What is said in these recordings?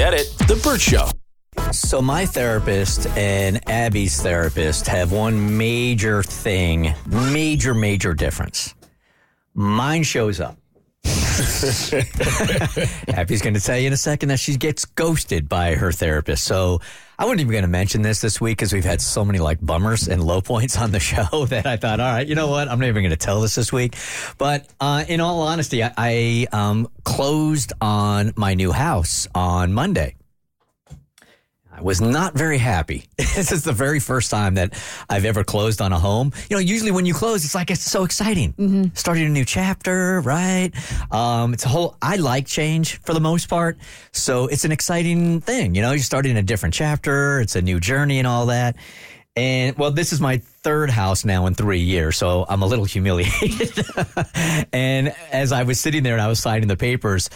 Get it? The Bert Show. So, my therapist and Abby's therapist have one major thing, major, major difference. Mine shows up. Abby's going to tell you in a second that she gets ghosted by her therapist. So, I wasn't even going to mention this this week because we've had so many like bummers and low points on the show that I thought, all right, you know what? I'm not even going to tell this this week. But uh, in all honesty, I, I um, closed on my new house on Monday. I was not very happy. this is the very first time that I've ever closed on a home. You know, usually when you close, it's like it's so exciting. Starting a new chapter, right? Um, it's a whole. I like change for the most part, so it's an exciting thing. You know, you're starting a different chapter. It's a new journey and all that. And well, this is my third house now in three years, so I'm a little humiliated. and as I was sitting there and I was signing the papers,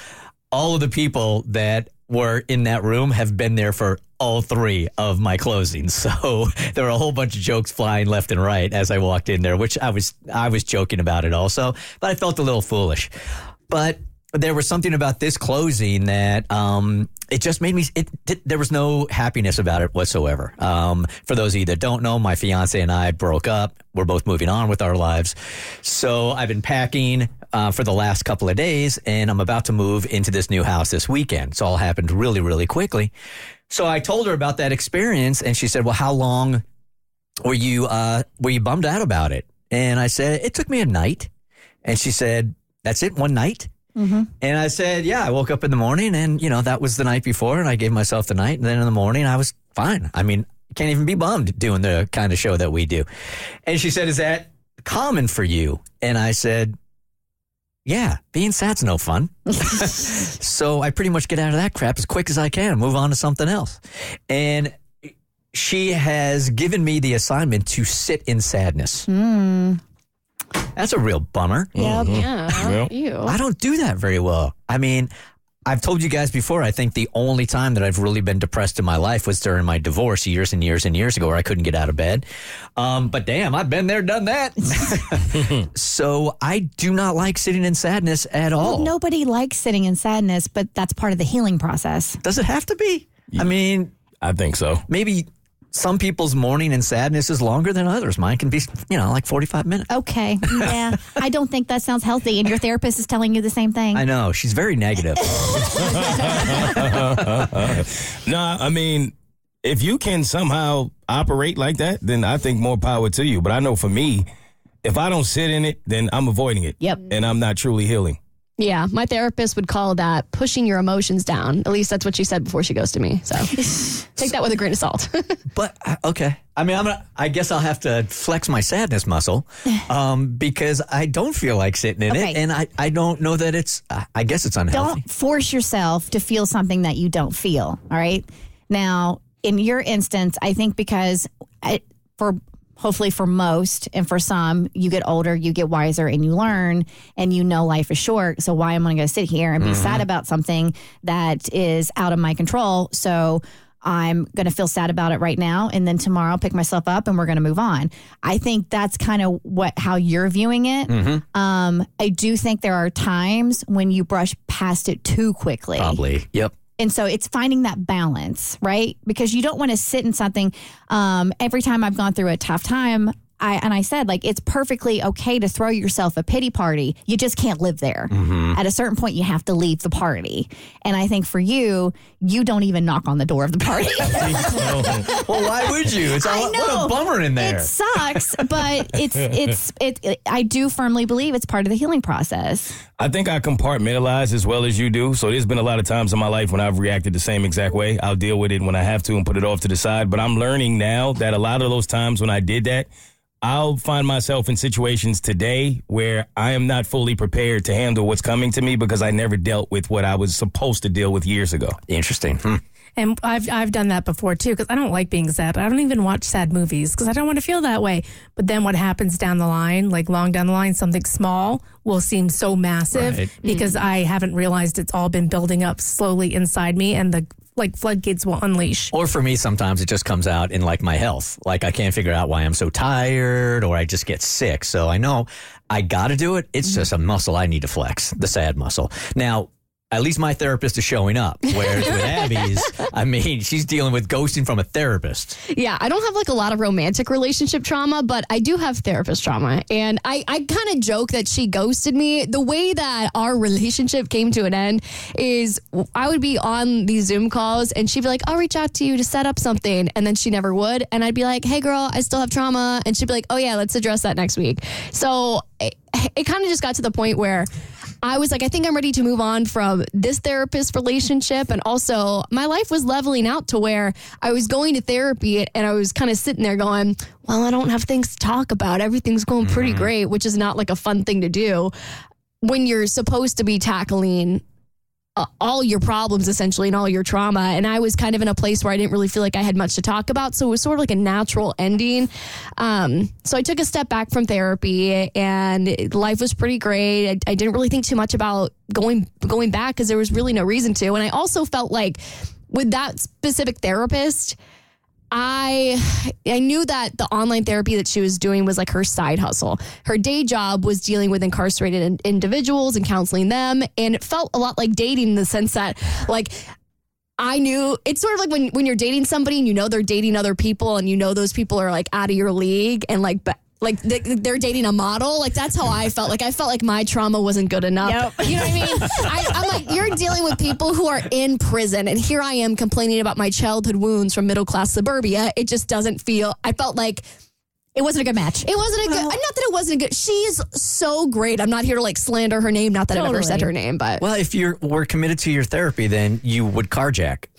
all of the people that were in that room have been there for all three of my closings. So there were a whole bunch of jokes flying left and right as I walked in there, which I was I was joking about it also, but I felt a little foolish. But there was something about this closing that um, it just made me. It, it, there was no happiness about it whatsoever. Um, for those of you that don't know, my fiance and I broke up. We're both moving on with our lives. So I've been packing uh, for the last couple of days, and I'm about to move into this new house this weekend. It's all happened really, really quickly. So I told her about that experience, and she said, "Well, how long were you uh, were you bummed out about it?" And I said, "It took me a night." And she said, "That's it, one night." And I said, "Yeah." I woke up in the morning, and you know that was the night before, and I gave myself the night, and then in the morning I was fine. I mean, can't even be bummed doing the kind of show that we do. And she said, "Is that common for you?" And I said, "Yeah, being sad's no fun." so I pretty much get out of that crap as quick as I can, move on to something else. And she has given me the assignment to sit in sadness. Hmm. That's a real bummer. Yep. Mm-hmm. Yeah. Yep. Ew. I don't do that very well. I mean, I've told you guys before, I think the only time that I've really been depressed in my life was during my divorce years and years and years ago where I couldn't get out of bed. Um, but damn, I've been there, done that. so I do not like sitting in sadness at all. Nobody likes sitting in sadness, but that's part of the healing process. Does it have to be? I mean, I think so. maybe some people's mourning and sadness is longer than others. Mine can be, you know, like 45 minutes. Okay. Yeah. I don't think that sounds healthy. And your therapist is telling you the same thing. I know. She's very negative. Nah, I mean, if you can somehow operate like that, then I think more power to you. But I know for me, if I don't sit in it, then I'm avoiding it. Yep. And I'm not truly healing. Yeah, my therapist would call that pushing your emotions down. At least that's what she said before she goes to me. So take that with a grain of salt. But uh, okay, I mean, I'm gonna. I guess I'll have to flex my sadness muscle, um, because I don't feel like sitting in Okay. it, and I, I don't know that it's. I I guess it's unhealthy. don't force yourself to feel something that you don't feel. All right. Now, in your instance, I think because I, for hopefully for most and for some, you get older, you get wiser, and you learn, and you know life is short. So why am I going to sit here and be sad about something that is out of my control? So. I'm going to feel sad about it right now and then tomorrow I'll pick myself up and we're going to move on. I think that's kind of what how you're viewing it. Um, I do think there are times when you brush past it too quickly. Probably. Yep. And so it's finding that balance, right? Because you don't want to sit in something. Um, every time I've gone through a tough time, I and I said like it's perfectly okay to throw yourself a pity party. You just can't live there. Mm-hmm. At a certain point, you have to leave the party. And I think for you, you don't even knock on the door of the party. Well, why would you? It's I all, know. what a bummer in there. It sucks, but it's it's it, it. I do firmly believe it's part of the healing process. I think I compartmentalize as well as you do. So there's been a lot of times in my life when I've reacted the same exact way. I'll deal with it when I have to and put it off to the side. But I'm learning now that a lot of those times when I did that, I'll find myself in situations today where I am not fully prepared to handle what's coming to me because I never dealt with what I was supposed to deal with years ago. Interesting. Hmm. And I've I've done that before too because I don't like being sad. I don't even watch sad movies because I don't want to feel that way. But then what happens down the line, like long down the line, something small will seem so massive Right. because I haven't realized it's all been building up slowly inside me, and the like floodgates will unleash. Or for me, sometimes it just comes out in like my health. Like I can't figure out why I'm so tired or I just get sick. So I know I got to do it. It's mm-hmm. just a muscle I need to flex, the sad muscle. Now, at least my therapist is showing up. Whereas with Abby's, I mean, she's dealing with ghosting from a therapist. Yeah, I don't have like a lot of romantic relationship trauma, but I do have therapist trauma. And I, I kind of joke that she ghosted me. The way that our relationship came to an end is I would be on these Zoom calls and she'd be like, I'll reach out to you to set up something. And then she never would. And I'd be like, hey, girl, I still have trauma. And she'd be like, oh, yeah, let's address that next week. So it, it kind of just got to the point where I was like, I think I'm ready to move on from this therapist relationship. And also, my life was leveling out to where I was going to therapy and I was kind of sitting there going, Well, I don't have things to talk about. Everything's going pretty mm-hmm. great, which is not like a fun thing to do when you're supposed to be tackling all your problems essentially and all your trauma. And I was kind of in a place where I didn't really feel like I had much to talk about. So it was sort of like a natural ending. Um, so I took a step back from therapy and life was pretty great. I, I didn't really think too much about going, going back because there was really no reason to. And I also felt like with that specific therapist, I I knew that the online therapy that she was doing was like her side hustle. Her day job was dealing with incarcerated in- individuals and counseling them, and it felt a lot like dating in the sense that like I knew it's sort of like when when you're dating somebody and you know they're dating other people and you know those people are like out of your league and like but like they- they're dating a model. Like that's how I felt. Like I felt like my trauma wasn't good enough. You know what I mean? I, I'm like, you're dealing with people who are in prison, and here I am complaining about my childhood wounds from middle class suburbia. It just doesn't feel. I felt like It wasn't a good match. it wasn't a good. Not that it wasn't a good. She's so great. I'm not here to like slander her name. Not that I've ever said her name, but Well, if you were committed to your therapy, then you would carjack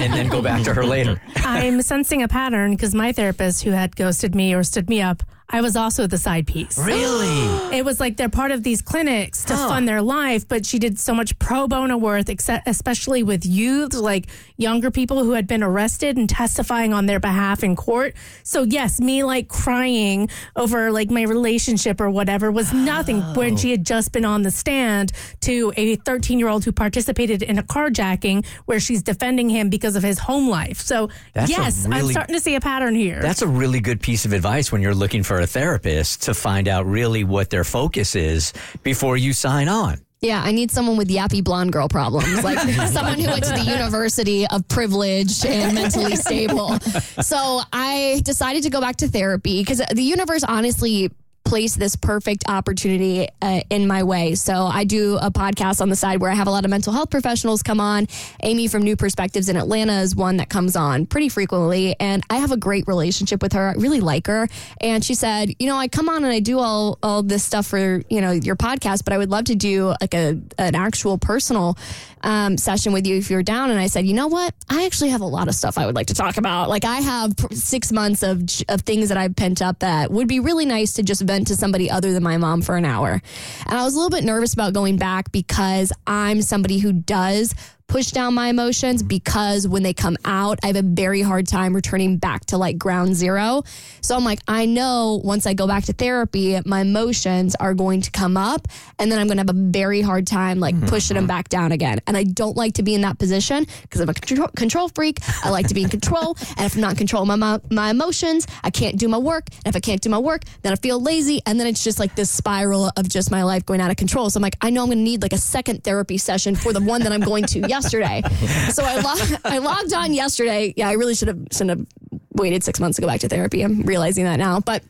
and then go back to her later. I'm sensing a pattern because my therapist who had ghosted me or stood me up, I was also the side piece. Really? It was like they're part of these clinics to fund their life, but she did so much pro bono work, except, especially with youths, like younger people who had been arrested and testifying on their behalf in court. So yes, me like crying over like my relationship or whatever was nothing when she had just been on the stand to a 13 year old who participated in a carjacking where she's defending him because of his home life. So That's a yes, I'm really- starting to see a pattern here. That's a really good piece of advice when you're looking for a therapist to find out really what their focus is before you sign on. Yeah, I need someone with yappy blonde girl problems, like someone who went to the University of Privilege and mentally stable. So I decided to go back to therapy because the universe honestly placed this perfect opportunity uh, in my way. So I do a podcast on the side where I have a lot of mental health professionals come on. Amy from New Perspectives in Atlanta is one that comes on pretty frequently, and I have a great relationship with her. I really like her, and she said, you know, I come on and I do all all this stuff for you know your podcast, but I would love to do like a an actual personal um, session with you if you're down. And I said, you know what? I actually have a lot of stuff I would like to talk about. Like I have six months of of things that I've pent up that would be really nice to just vent to somebody other than my mom for an hour. And I was a little bit nervous about going back because I'm somebody who does push down my emotions because when they come out, I have a very hard time returning back to like ground zero. So I'm like, I know once I go back to therapy, my emotions are going to come up and then I'm going to have a very hard time like mm-hmm. pushing them back down again. And I don't like to be in that position because I'm a control, control freak. I like to be in control. And if I'm not in control my, my, my emotions, I can't do my work. And if I can't do my work, then I feel lazy. And then it's just like this spiral of just my life going out of control. So I'm like, I know I'm going to need like a second therapy session for the one that I'm going to yesterday. So I, log- I logged on yesterday. Yeah, I really should have, shouldn't have waited six months to go back to therapy. I'm realizing that now. But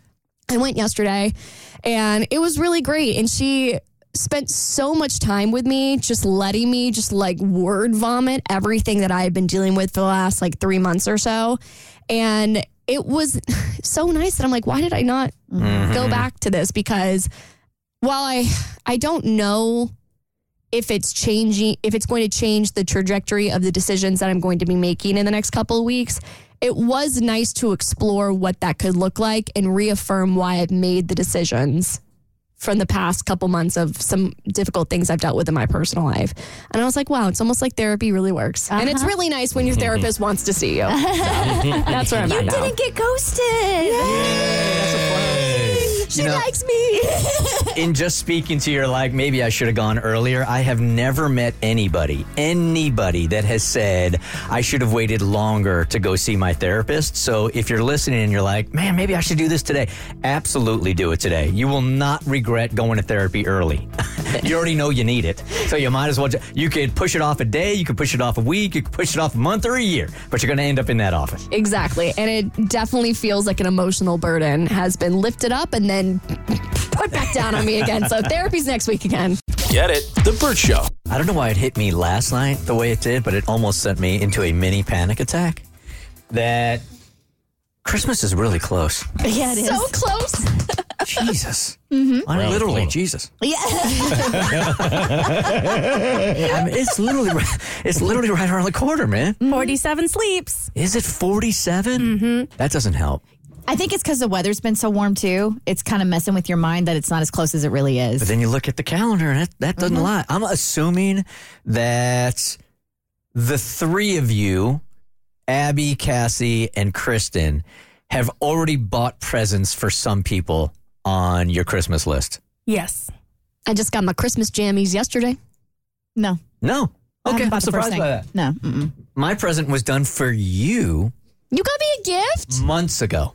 I went yesterday and it was really great. And she spent so much time with me, just letting me just like word vomit everything that I had been dealing with for the last like three months or so. And it was so nice that I'm like, why did I not mm-hmm. go back to this? Because while I I don't know if it's changing if it's going to change the trajectory of the decisions that I'm going to be making in the next couple of weeks, it was nice to explore what that could look like and reaffirm why I've made the decisions from the past couple months of some difficult things I've dealt with in my personal life. And I was like, wow, it's almost like therapy really works. And it's uh-huh. really nice when your therapist wants to see you. So, that's where I'm at You didn't now. get ghosted. She know- likes me. In just speaking to your like, maybe I should have gone earlier. I have never met anybody, anybody that has said I should have waited longer to go see my therapist. So if you're listening and you're like, man, maybe I should do this today, absolutely do it today. You will not regret going to therapy early. you already know you need it. So you might as well. ju- You could push it off a day, you could push it off a week, you could push it off a month or a year, but you're going to end up in that office. Exactly. And it definitely feels like an emotional burden has been lifted up and then put back down on me again. So therapy's next week again. Get it? The Bert Show. I don't know why it hit me last night the way it did, but it almost sent me into a mini panic attack. That Christmas is really close. Yeah, it is. So close. Jesus. I mean, literally, Jesus. yeah. I mean, it's literally, right- it's literally right around the corner, man. 47 sleeps. Is it 47? Mm-hmm. That doesn't help. I think it's because the weather's been so warm too. It's kind of messing with your mind that it's not as close as it really is. But then you look at the calendar and that, that doesn't mm-hmm. lie. I'm assuming that the three of you, Abby, Cassie, and Kristen, have already bought presents for some people on your Christmas list. Yes. I just got my Christmas jammies yesterday. no. No. Okay, I'm bought the first surprised by that. No. Mm-mm. My present was done for you You got me a gift? months ago.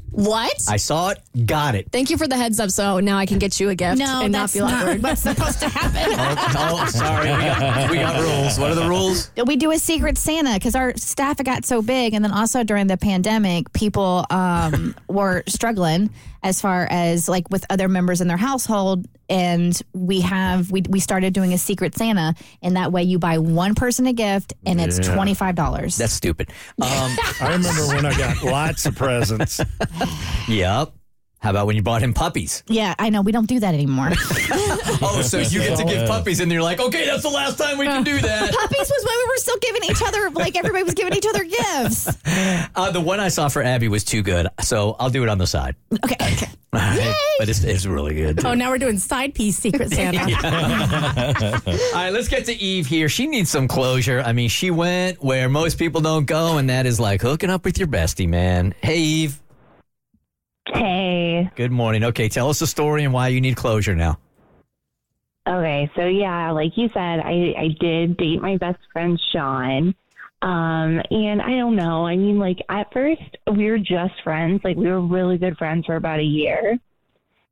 What? I saw it, got it. Thank you for the heads up. So now I can get you a gift No, and not that's feel not awkward. what's supposed to happen. Oh, oh, sorry. We got, we got rules. What are the rules? we do a secret Santa because our staff got so big, and then also during the pandemic, people um, were struggling as far as like with other members in their household. And we have we we started doing a secret Santa, and that way you buy one person a gift, and it's Yeah. twenty five dollars. That's stupid. Um, I remember when I got lots of presents. yep. How about when you bought him puppies? yeah, I know we don't do that anymore. Oh, so you get to give puppies, and you're like, okay, that's the last time we can do that. Puppies was when we were still giving each other like everybody was giving each other gifts. Uh, the one I saw for Abby was too good, so I'll do it on the side. Okay, okay. All right. But it's, it's really good. too. Oh, now we're doing side piece Secret Santa. All right, let's get to Eve here. She needs some closure. I mean, she went where most people don't go, and that is like hooking up with your bestie, man. Hey, Eve. Hey. Good morning. Okay, tell us the story and why you need closure now. Okay, so yeah, like you said, I I did date my best friend Sean. Um, and I don't know. I mean, like at first we were just friends. Like we were really good friends for about a year.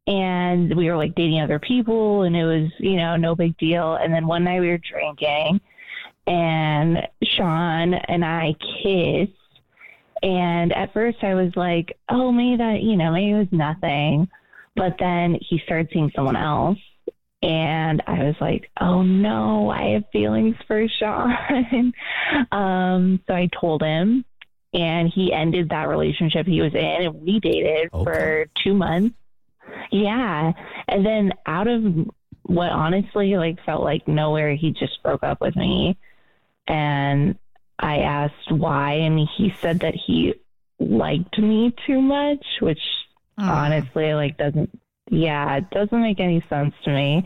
And we were like dating other people and it was, you know, no big deal. And then one night we were drinking and Sean and I kissed. And at first I was like, oh, maybe that, you know, maybe it was nothing. But then he started seeing someone else. And I was like, oh no, I have feelings for Sean. um, so I told him, and he ended that relationship he was in, and we dated Okay. for two months. Yeah. And then out of what honestly like felt like nowhere, he just broke up with me. And I asked why, and he said that he liked me too much, which honestly like doesn't yeah it doesn't make any sense to me.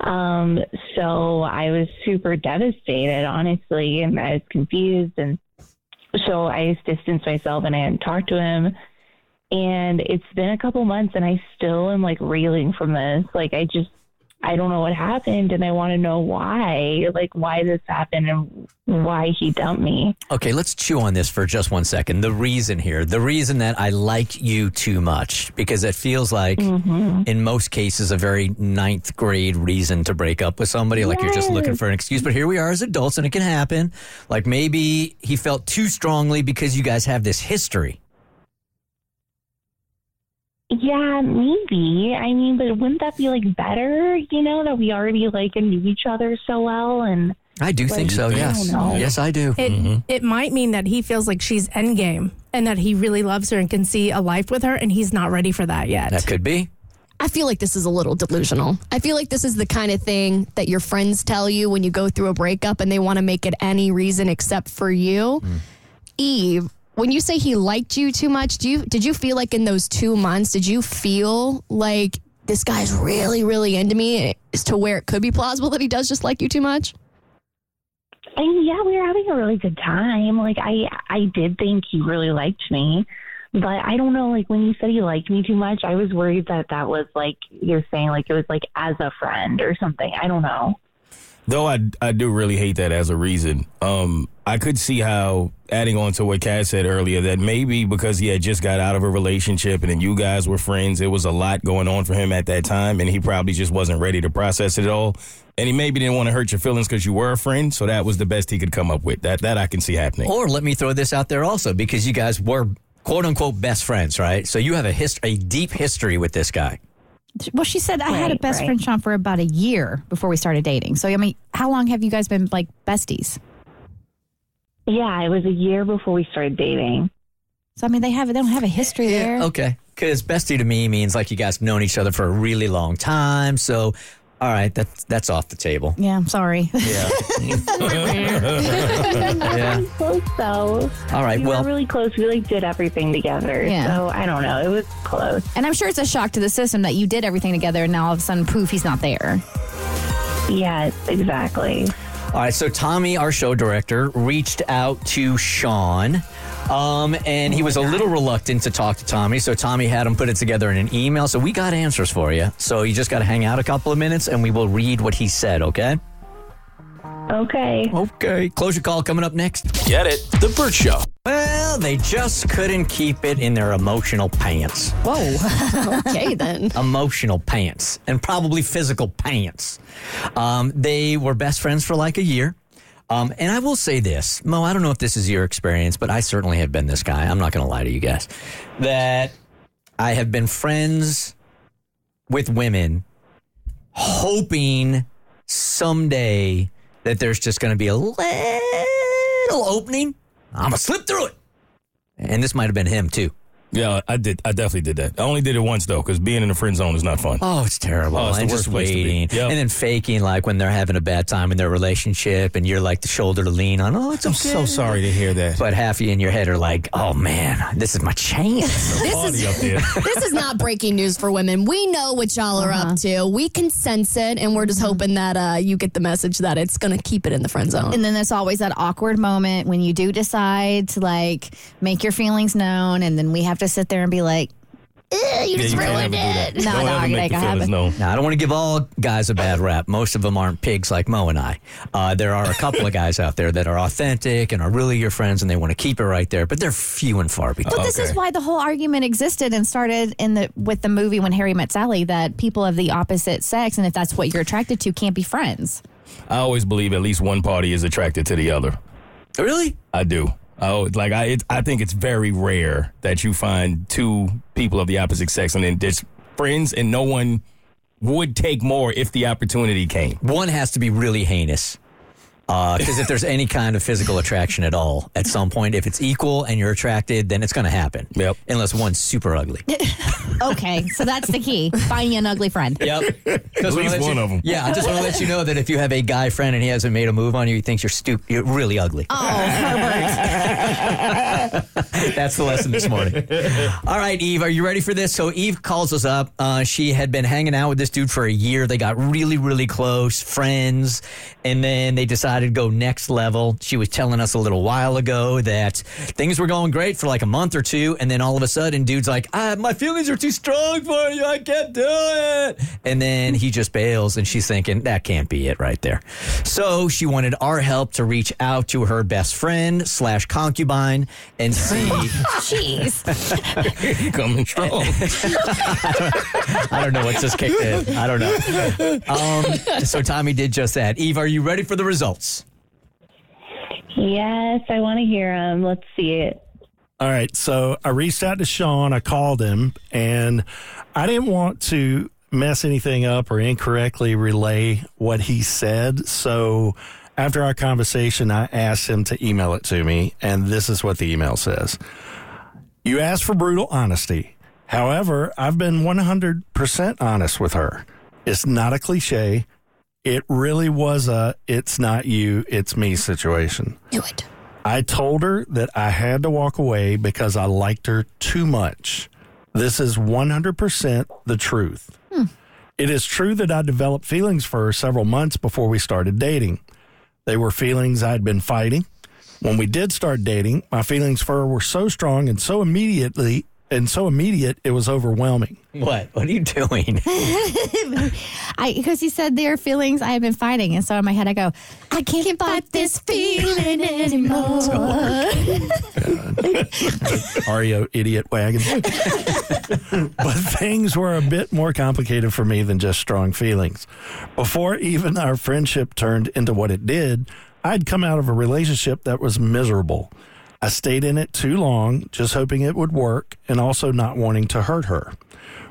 Um so i was super devastated honestly and i was confused and so i distanced myself and i hadn't talked to him. And it's been a couple months and i still am like reeling from this. Like i just i don't know what happened and i want to know why like why this happened and why he dumped me Okay, let's chew on this for just one second. The reason here, the reason that I like you too much, because it feels like, mm-hmm. in most cases, a very ninth grade reason to break up with somebody. Like you're just looking for an excuse. But here we are as adults, and it can happen. Like maybe he felt too strongly because you guys have this history. Yeah, maybe. I mean, but wouldn't that be like better? You know, that we already like knew each other so well, and I do think so. Yes, don't yes, I do. It mm-hmm. it might mean that he feels like she's endgame and that he really loves her and can see a life with her, and he's not ready for that yet. That could be. I feel like this is a little delusional. I feel like this is the kind of thing that your friends tell you when you go through a breakup and they want to make it any reason except for you. Mm. Eve, when you say he liked you too much, do you did you feel like in those 2 months did you feel like this guy's really really into me as to where it could be plausible that he does just like you too much? I mean, yeah, we were having a really good time. Like, I I did think he really liked me, but I don't know. Like when you said he liked me too much, I was worried that that was like you're saying like it was like as a friend or something. I don't know. Though I I do really hate that as a reason. Um, I could see how adding on to what Cass said earlier that maybe because he had just got out of a relationship and then you guys were friends, it was a lot going on for him at that time, and he probably just wasn't ready to process it all. And he maybe didn't want to hurt your feelings because you were a friend, so that was the best he could come up with. That that I can see happening. Or let me throw this out there also because you guys were quote unquote best friends, right? So you have a hist- a deep history with this guy. Well, she said I had a best right. friend Sean for about a year before we started dating. So I mean, how long have you guys been like besties? Yeah, it was a year before we started dating. So I mean, they have they don't have a history there. Okay. Because bestie to me means like you guys have known each other for a really long time. So, all right, that's that's off the table. Yeah, I'm sorry. Yeah. yeah. Close though. All right. We Well, were really close. We like did everything together. Yeah. So I don't know. It was close. and I'm sure it's a shock to the system that you did everything together, and now all of a sudden, poof, he's not there. Yes, exactly. All right. So Tommy, our show director, reached out to Sean. Um, and he was a little reluctant to talk to Tommy, so Tommy had him put it together in an email. So we got answers for you. So you just got to hang out a couple of minutes, and we will read what he said. Okay? Okay. Okay. Closure call coming up next. Get it? The Bert Show. Well, they just couldn't keep it in their emotional pants. Whoa. okay, then. Emotional pants and probably physical pants. Um, they were best friends for like a year. Um, and I will say this, Mo, I don't know if this is your experience, but I certainly have been this guy. I'm not going to lie to you guys. That I have been friends with women hoping someday that there's just going to be a little opening. I'm going to slip through it. And this might have been him too. Yeah, I did. I definitely did that. I only did it once though, because being in the friend zone is not fun. Oh, it's terrible. Oh, it's the and worst just place to be. waiting. Yep. And then faking like when they're having a bad time in their relationship and you're like the shoulder to lean on. Oh, it's okay. I'm so sorry to hear that. But half of you in your head are like, oh man, this is my chance. This is this is not breaking news for women. We know what y'all are up to. We can sense it, and we're just hoping that uh, you get the message that it's going to keep it in the friend zone. And then there's always that awkward moment when you do decide to like make your feelings known, and then we have to sit there and be like, "Eh, "You Yeah, just you can't ruined ever do that. it." No, Don't no, ever make like the I feelings haven't. known. Now, I don't want to give all guys a bad rap. Most of them aren't pigs like Mo and I. Uh, there are a couple of guys out there that are authentic and are really your friends and they want to keep it right there, but they're few and far between. But this is Okay. why the whole argument existed and started in the with the movie When Harry Met Sally that people of the opposite sex and if that's what you're attracted to can't be friends. I always believe at least one party is attracted to the other. Really? I do. Oh, like I, it, I think it's very rare that you find two people of the opposite sex and then just friends, and no one would take more if the opportunity came. One has to be really heinous. Because if there's any kind of physical attraction at all, at some point, if it's equal and you're attracted, then it's going to happen. Yep. Unless one's super ugly. Okay, so that's the key. Finding an ugly friend. Yep. At least one of them. Yeah, I just want to let you know that if you have a guy friend and he hasn't made a move on you, he thinks you're stupid, you're really ugly. Oh, Herbert. That's the lesson this morning. All right, Eve, are you ready for this? So Eve calls us up. Uh, she had been hanging out with this dude for a year. They got really, really close, friends, and then they decided to go next level. She was telling us a little while ago that things were going great for like a month or two, and then all of a sudden, dude's like, ah, "My feelings are too strong for you. I can't do it." And then he just bails, and she's thinking that can't be it right there. So she wanted our help to reach out to her best friend slash concubine and see. Jeez. Coming strong. I don't know what just kicked in. I don't know. Um, so Tommy did just that. Eve, are you ready for the results? Yes, I want to hear him. Let's see it. All right. So I reached out to Sean. I called him, and I didn't want to mess anything up or incorrectly relay what he said. So after our conversation, I asked him to email it to me, and this is what the email says You asked for brutal honesty. However, I've been 100% honest with her. It's not a cliche. It really was a it's not you, it's me situation. Knew it. I told her that I had to walk away because I liked her too much. This is 100% the truth. Hmm. It is true that I developed feelings for her several months before we started dating. They were feelings I'd been fighting. When we did start dating, my feelings for her were so strong and so immediately and so immediate it was overwhelming. What? What are you doing? I because he said their feelings I have been fighting, and so in my head I go, I can't, fight this feeling anymore. REO idiot wagon. but things were a bit more complicated for me than just strong feelings. Before even our friendship turned into what it did, I'd come out of a relationship that was miserable. I stayed in it too long, just hoping it would work and also not wanting to hurt her.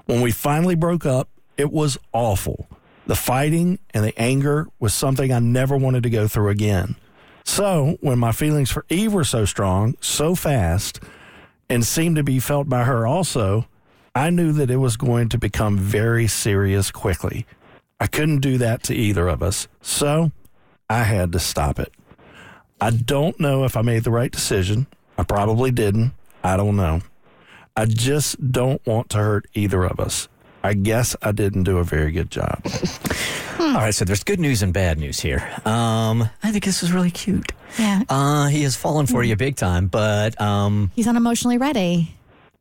When we finally broke up, it was awful. The fighting and the anger was something I never wanted to go through again. So, when my feelings for Eve were so strong, so fast, and seemed to be felt by her also, I knew that it was going to become very serious quickly. I couldn't do that to either of us, so I had to stop it. I don't know if I made the right decision. I probably didn't. I don't know. I just don't want to hurt either of us. I guess I didn't do a very good job. All right, so there's good news and bad news here. Um, I think this is really cute. Yeah, Uh, he has fallen for you big time, but um, he's unemotionally ready.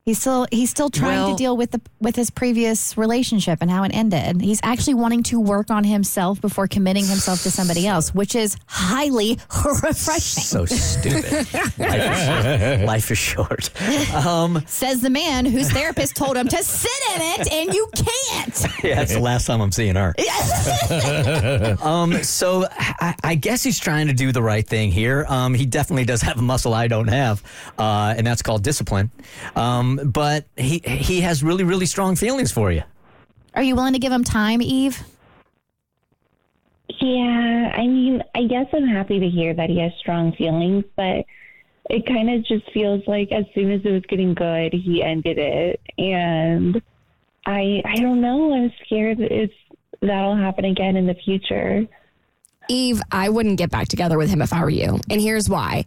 He's still he's still trying Well- to deal with the with his previous relationship and how it ended. He's actually wanting to work on himself before committing himself to somebody else, which is highly refreshing. so stupid. Life is, life is short. Um, Says the man whose therapist told him to sit in it, and you can't. yeah, that's the last time I'm seeing her. um, so I, I guess he's trying to do the right thing here. Um, he definitely does have a muscle I don't have, uh, and that's called discipline. Um, Um, but he he has really really strong feelings for you. Are you willing to give him time, Eve? Yeah, I mean, I guess I'm happy to hear that he has strong feelings, but it kind of just feels like as soon as it was getting good, he ended it, and I I don't know. I'm scared that it's that'll happen again in the future. Eve, I wouldn't get back together with him if I were you. And here's why.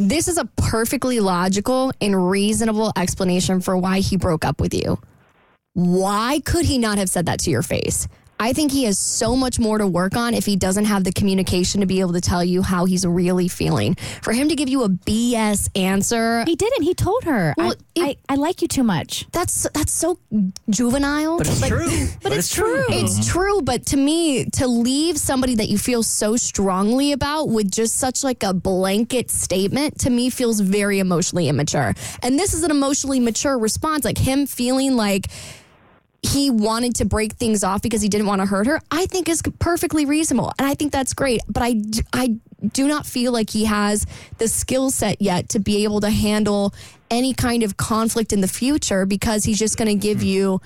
This is a perfectly logical and reasonable explanation for why he broke up with you. Why could he not have said that to your face? I think he has so much more to work on if he doesn't have the communication to be able to tell you how he's really feeling. For him to give you a BS answer, He didn't. He told her, Well, I, it- I, I like you too much. that's that's so juvenile. But it's Like, true. But, it's, true. It's mm-hmm. true, but to me, to leave somebody that you feel so strongly about with just such like a blanket statement to me feels very emotionally immature. And this is an emotionally mature response, like him feeling like he wanted to break things off because he didn't want to hurt her. I think is perfectly reasonable, and I think that's great. But I, I do not feel like he has the skill set yet to be able to handle any kind of conflict in the future because he's just going to give you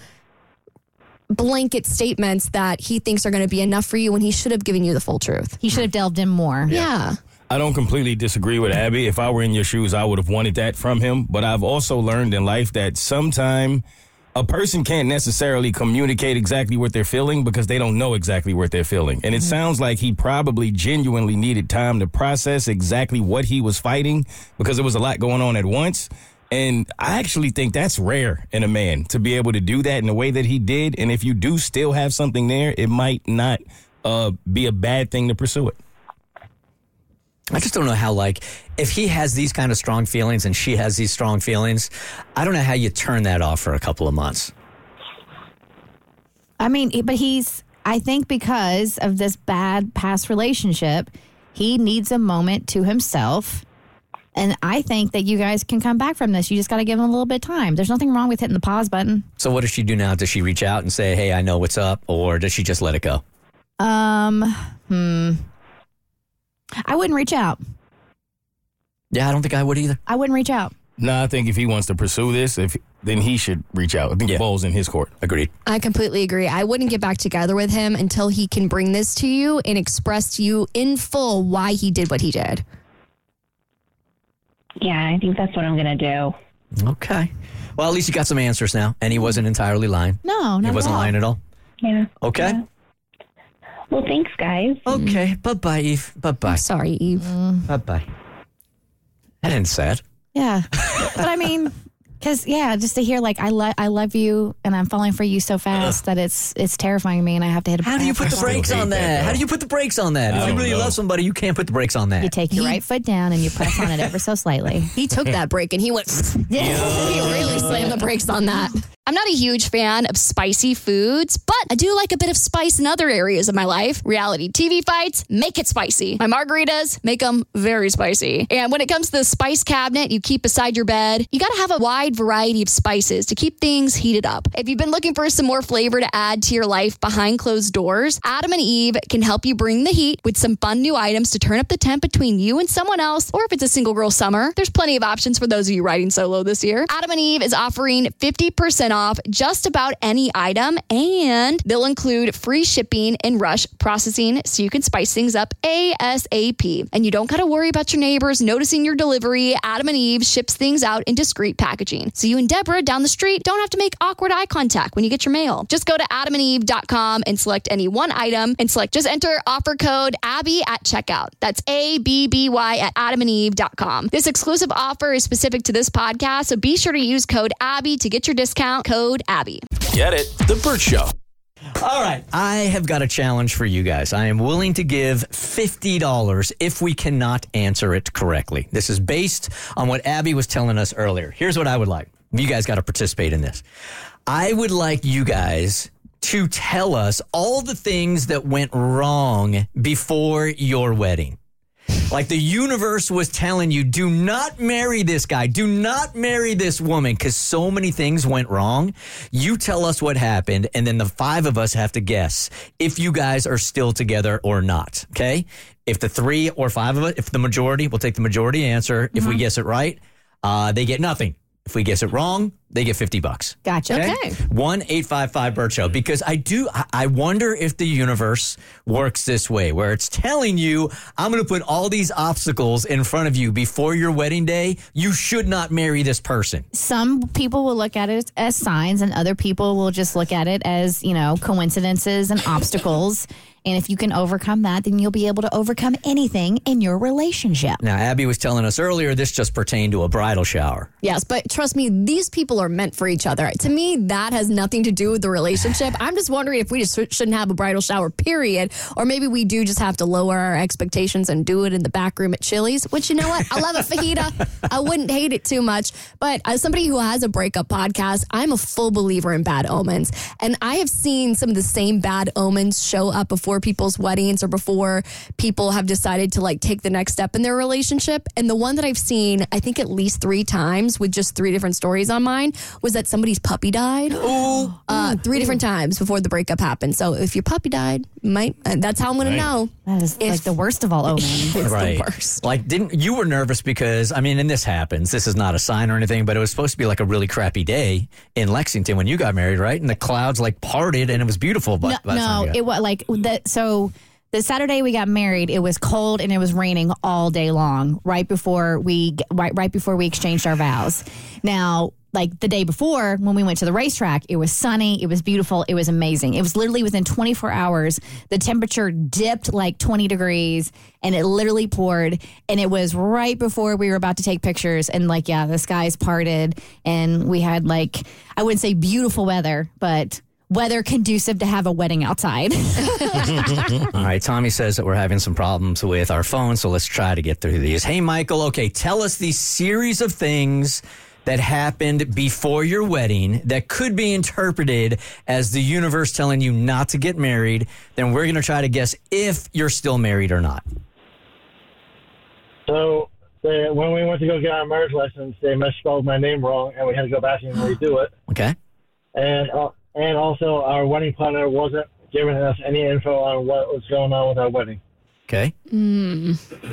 blanket statements that he thinks are going to be enough for you when he should have given you the full truth. He should have delved in more. Yeah. I don't completely disagree with Abby. If I were in your shoes, I would have wanted that from him. But I've also learned in life that sometime a person can't necessarily communicate exactly what they're feeling because they don't know exactly what they're feeling. And it sounds like he probably genuinely needed time to process exactly what he was fighting because there was a lot going on at once. And I actually think that's rare in a man to be able to do that in the way that he did. And if you do still have something there, it might not uh, be a bad thing to pursue it. I just don't know how, like, if he has these kind of strong feelings and she has these strong feelings, I don't know how you turn that off for a couple of months. I mean, but he's, I think because of this bad past relationship, he needs a moment to himself. And I think that you guys can come back from this. You just got to give him a little bit of time. There's nothing wrong with hitting the pause button. So, what does she do now? Does she reach out and say, hey, I know what's up? Or does she just let it go? Um, hmm. I wouldn't reach out. Yeah, I don't think I would either. I wouldn't reach out. No, I think if he wants to pursue this, if then he should reach out. I think Yeah. the ball's in his court. Agreed. I completely agree. I wouldn't get back together with him until he can bring this to you and express to you in full why he did what he did. Yeah, I think that's what I'm gonna do. Okay. Well, at least you got some answers now. And he wasn't entirely lying. No, not he wasn't at all. lying at all. Yeah. Okay. Yeah. Well, thanks, guys. Okay. Bye bye, Eve. Bye bye. I'm sorry, Eve. Mm. Bye bye. That ain't sad. Yeah. but I mean, Because yeah, just to hear like I love I love you and I'm falling for you so fast that it's it's terrifying me and I have to hit. A, How do you put the brakes on that, that? How do you put the brakes on that? If you really know. love somebody, you can't put the brakes on that. You take your right foot down and you press on it ever so slightly. He took that break and he went, Yeah, he really slammed the brakes on that. I'm not a huge fan of spicy foods, but I do like a bit of spice in other areas of my life. Reality TV fights, make it spicy. My margaritas, make them very spicy. And when it comes to the spice cabinet you keep beside your bed, you gotta have a wide variety of spices to keep things heated up. If you've been looking for some more flavor to add to your life behind closed doors, Adam and Eve can help you bring the heat with some fun new items to turn up the temp between you and someone else, or if it's a single girl summer, there's plenty of options for those of you riding solo this year. Adam and Eve is offering 50% off just about any item, and they'll include free shipping and rush processing so you can spice things up ASAP. And you don't got to worry about your neighbors noticing your delivery. Adam and Eve ships things out in discreet packaging. So you and Deborah down the street don't have to make awkward eye contact when you get your mail. Just go to adamandeve.com and select any one item and select just enter offer code Abby at checkout. That's A B B Y at adamandeve.com. This exclusive offer is specific to this podcast, so be sure to use code Abby to get your discount. Code Abby. Get it? The Bert Show. All right. I have got a challenge for you guys. I am willing to give $50 if we cannot answer it correctly. This is based on what Abby was telling us earlier. Here's what I would like. You guys got to participate in this. I would like you guys to tell us all the things that went wrong before your wedding. Like the universe was telling you, do not marry this guy. Do not marry this woman because so many things went wrong. You tell us what happened, and then the five of us have to guess if you guys are still together or not. Okay. If the three or five of us, if the majority, we'll take the majority answer. If we guess it right, uh, they get nothing. If we guess it wrong, they get 50 bucks. Gotcha. Okay. One eight five five Bert Show because I do I wonder if the universe works this way where it's telling you I'm going to put all these obstacles in front of you before your wedding day. You should not marry this person. Some people will look at it as signs, and other people will just look at it as, you know, coincidences and obstacles. And if you can overcome that, then you'll be able to overcome anything in your relationship. Now Abby was telling us earlier this just pertained to a bridal shower. Yes, but trust me, these people are meant for each other. To me, that has nothing to do with the relationship. I'm just wondering if we just shouldn't have a bridal shower, period. Or maybe we do just have to lower our expectations and do it in the back room at Chili's, which you know what? I love a fajita. I wouldn't hate it too much. But as somebody who has a breakup podcast, I'm a full believer in bad omens. And I have seen some of the same bad omens show up before people's weddings or before people have decided to like take the next step in their relationship. And the one that I've seen, I think at least three times with just three different stories on mine was that somebody's puppy died. Uh, three different times before the breakup happened. So if your puppy died, might uh, that's how I'm going to know. That is like the worst of all omens. It's right. the worst. Like, didn't you were nervous because I mean, and this happens. This is not a sign or anything, but it was supposed to be like a really crappy day in Lexington when you got married, right? And the clouds like parted and it was beautiful. But No, by the time no it was like that. So the Saturday we got married, it was cold and it was raining all day long. Right before we right right before we exchanged our vows. Now. Like the day before, when we went to the racetrack, it was sunny, it was beautiful, it was amazing. It was literally within 24 hours, the temperature dipped like 20 degrees and it literally poured. And it was right before we were about to take pictures. And like, yeah, the skies parted and we had like, I wouldn't say beautiful weather, but weather conducive to have a wedding outside. All right, Tommy says that we're having some problems with our phone, so let's try to get through these. Hey, Michael, okay, tell us the series of things that happened before your wedding that could be interpreted as the universe telling you not to get married. Then we're going to try to guess if you're still married or not. So they, when we went to go get our marriage license, they misspelled my name wrong, and we had to go back and redo it. Okay. And uh, and also, our wedding planner wasn't giving us any info on what was going on with our wedding. Okay.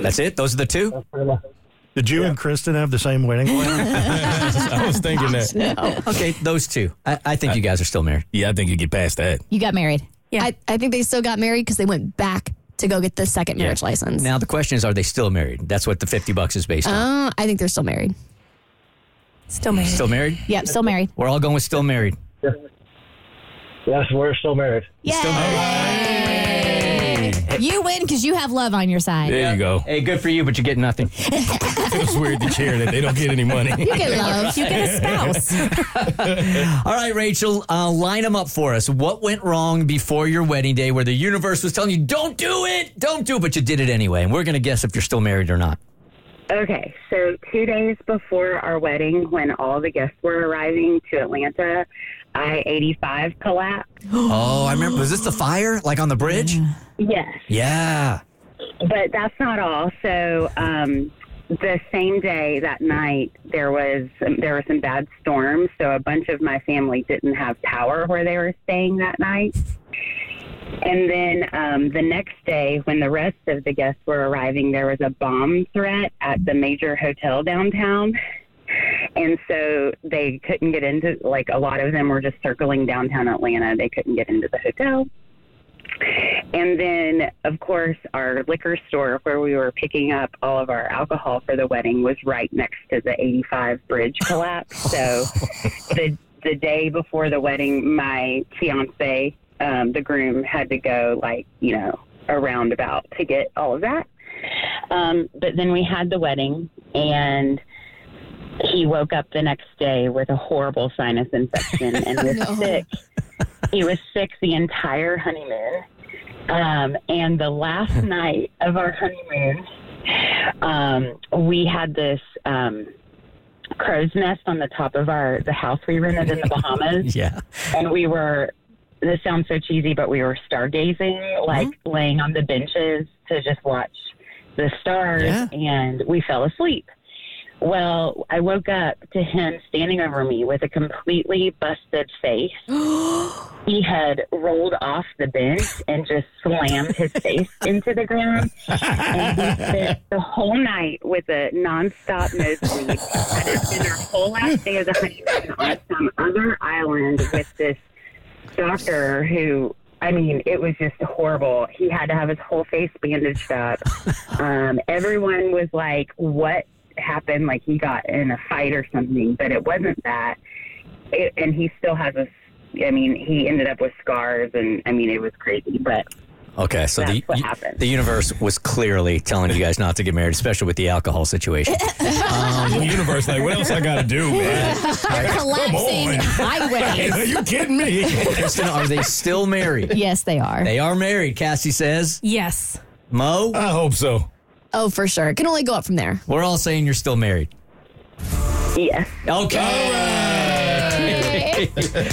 That's it? Those are the two? That's pretty much it. Did you and Kristen have the same wedding plan? I was thinking that. Okay, those two. I, I think you guys are still married. Yeah, I think you get past that. you got married. Yeah. I, I think they still got married because they went back to go get the second marriage license. Now, the question is, are they still married? That's what the 50 bucks is based on. Uh, I think they're still married. Still married. Still married? Yep, still married. We're all going with still married. Yes, we're still married. Still married. Hey, You win because you have love on your side. There you go. Hey, good for you, but you get nothing. Feels weird to cheer that they don't get any money. You get love. You get a spouse. All right, Rachel, uh, line them up for us. What went wrong before your wedding day where the universe was telling you, don't do it, don't do it, but you did it anyway? And we're going to guess if you're still married or not. Okay, so two days before our wedding, when all the guests were arriving to Atlanta, I 85 collapsed. Oh, I remember. Was this the fire, like on the bridge? Yes, Yeah. but that's not all. So um, the same day that night, there was there were some bad storms. So a bunch of my family didn't have power where they were staying that night. And then um, the next day, when the rest of the guests were arriving, there was a bomb threat at the major hotel downtown. And so they couldn't get into, like, a lot of them were just circling downtown Atlanta. They couldn't get into the hotel. And then, of course, our liquor store where we were picking up all of our alcohol for the wedding was right next to the 85 bridge collapse. So the the day before the wedding, my fiance, um, the groom, had to go like you know a roundabout to get all of that. Um, but then we had the wedding, and he woke up the next day with a horrible sinus infection and was sick. He was sick the entire honeymoon. Um, and the last night of our honeymoon, um, we had this um, crow's nest on the top of our the house we rented in the Bahamas, Yeah. and we were. This sounds so cheesy, but we were stargazing, like laying on the benches to just watch the stars, Yeah. and we fell asleep. Well, I woke up to him standing over me with a completely busted face. he had rolled off the bench and just slammed his face into the ground. And he spent the whole night with a nonstop nosebleed. Had spend our whole last day of the honeymoon on some other island with this doctor who I mean, it was just horrible. He had to have his whole face bandaged up. Um, everyone was like, "What happened?" Like he got in a fight or something, but it wasn't that. It, and he still has a. I mean, he ended up with scars, and I mean, it was crazy. But Okay, so the That's what the universe was clearly telling you guys not to get married, especially with the alcohol situation. the universe, like, what else I got to do, man? You're collapsing on. highways. Are you kidding me? Kristen, are they still married? yes, they are. They are married. Cassie says. yes. Mo, I hope so. Oh, for sure. It can only go up from there. we're all saying you're still married. yes, Okay.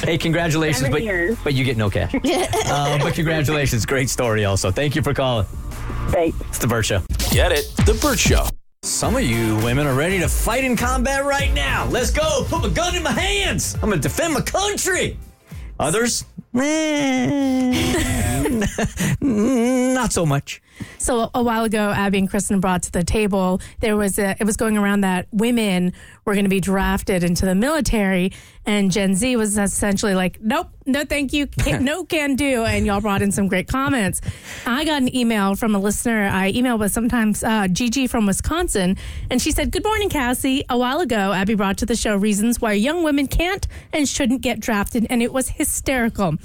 hey, congratulations, Seven but years. but you get no cash. uh, but congratulations, great story. Also, thank you for calling. thanks. It's the Bert Show. Get it? The Bert Show. Some of you women are ready to fight in combat right now. Let's go. Put my gun in my hands. I'm going to defend my country. Others, not so much. So a while ago, Abby and Kristen brought to the table there was a, it was going around that women were going to be drafted into the military, and Gen Z was essentially like, "Nope, no, thank you, can, no can do." And y'all brought in some great comments. I got an email from a listener I email with sometimes uh, Gigi from Wisconsin, and she said, "Good morning, Cassie. A while ago, Abby brought to the show reasons why young women can't and shouldn't get drafted, and it was hysterical."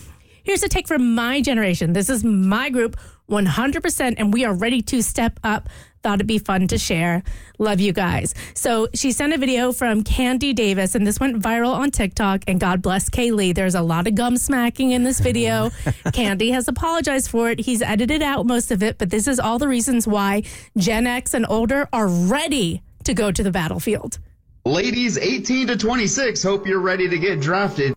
Here's a take from my generation. This is my group, 100%, and we are ready to step up. Thought it'd be fun to share. Love you guys. So she sent a video from Candy Davis, and this went viral on TikTok. And God bless Kaylee. There's a lot of gum smacking in this video. Candy has apologized for it. He's edited out most of it, but this is all the reasons why Gen X and older are ready to go to the battlefield. Ladies 18 to 26, hope you're ready to get drafted.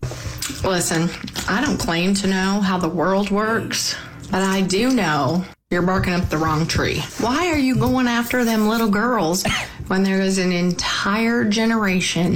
Listen, I don't claim to know how the world works, but I do know you're barking up the wrong tree. Why are you going after them little girls when there is an entire generation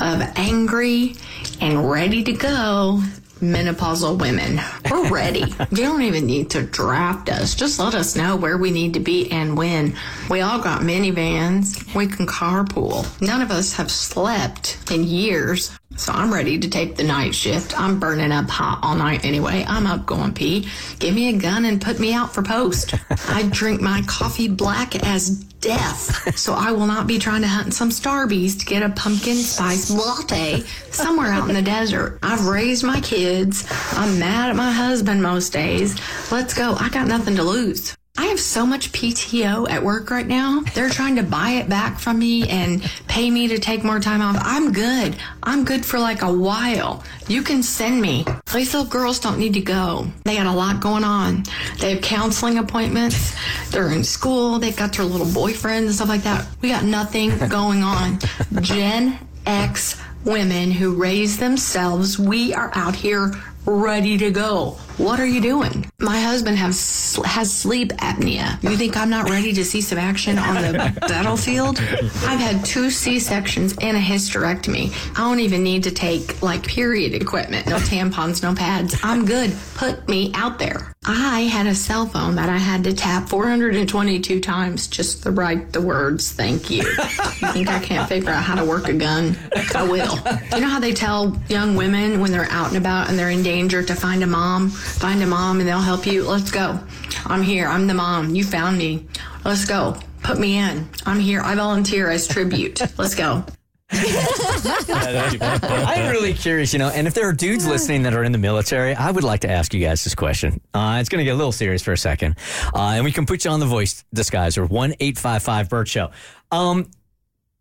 of angry and ready to go menopausal women? We're ready. you don't even need to draft us. Just let us know where we need to be and when. We all got minivans. We can carpool. None of us have slept in years. So I'm ready to take the night shift. I'm burning up hot all night anyway. I'm up going pee. Give me a gun and put me out for post. I drink my coffee black as death. So I will not be trying to hunt some Starbies to get a pumpkin spice latte somewhere out in the desert. I've raised my kids. I'm mad at my husband most days. Let's go. I got nothing to lose. I have so much PTO at work right now. They're trying to buy it back from me and pay me to take more time off. I'm good. I'm good for like a while. You can send me. These little girls don't need to go. They got a lot going on. They have counseling appointments. They're in school. They've got their little boyfriends and stuff like that. We got nothing going on. Gen X women who raise themselves, we are out here ready to go. What are you doing? My husband has has sleep apnea. You think I'm not ready to see some action on the battlefield? I've had two C sections and a hysterectomy. I don't even need to take like period equipment. No tampons, no pads. I'm good. Put me out there. I had a cell phone that I had to tap 422 times just to write the words "thank you." You think I can't figure out how to work a gun? I will. You know how they tell young women when they're out and about and they're in danger to find a mom? Find a mom and they'll help you. Let's go. I'm here. I'm the mom. You found me. Let's go. Put me in. I'm here. I volunteer as tribute. Let's go. I'm really curious, you know, and if there are dudes listening that are in the military, I would like to ask you guys this question. Uh, it's going to get a little serious for a second, uh, and we can put you on the voice disguiser one eight five five Bert Show. Um,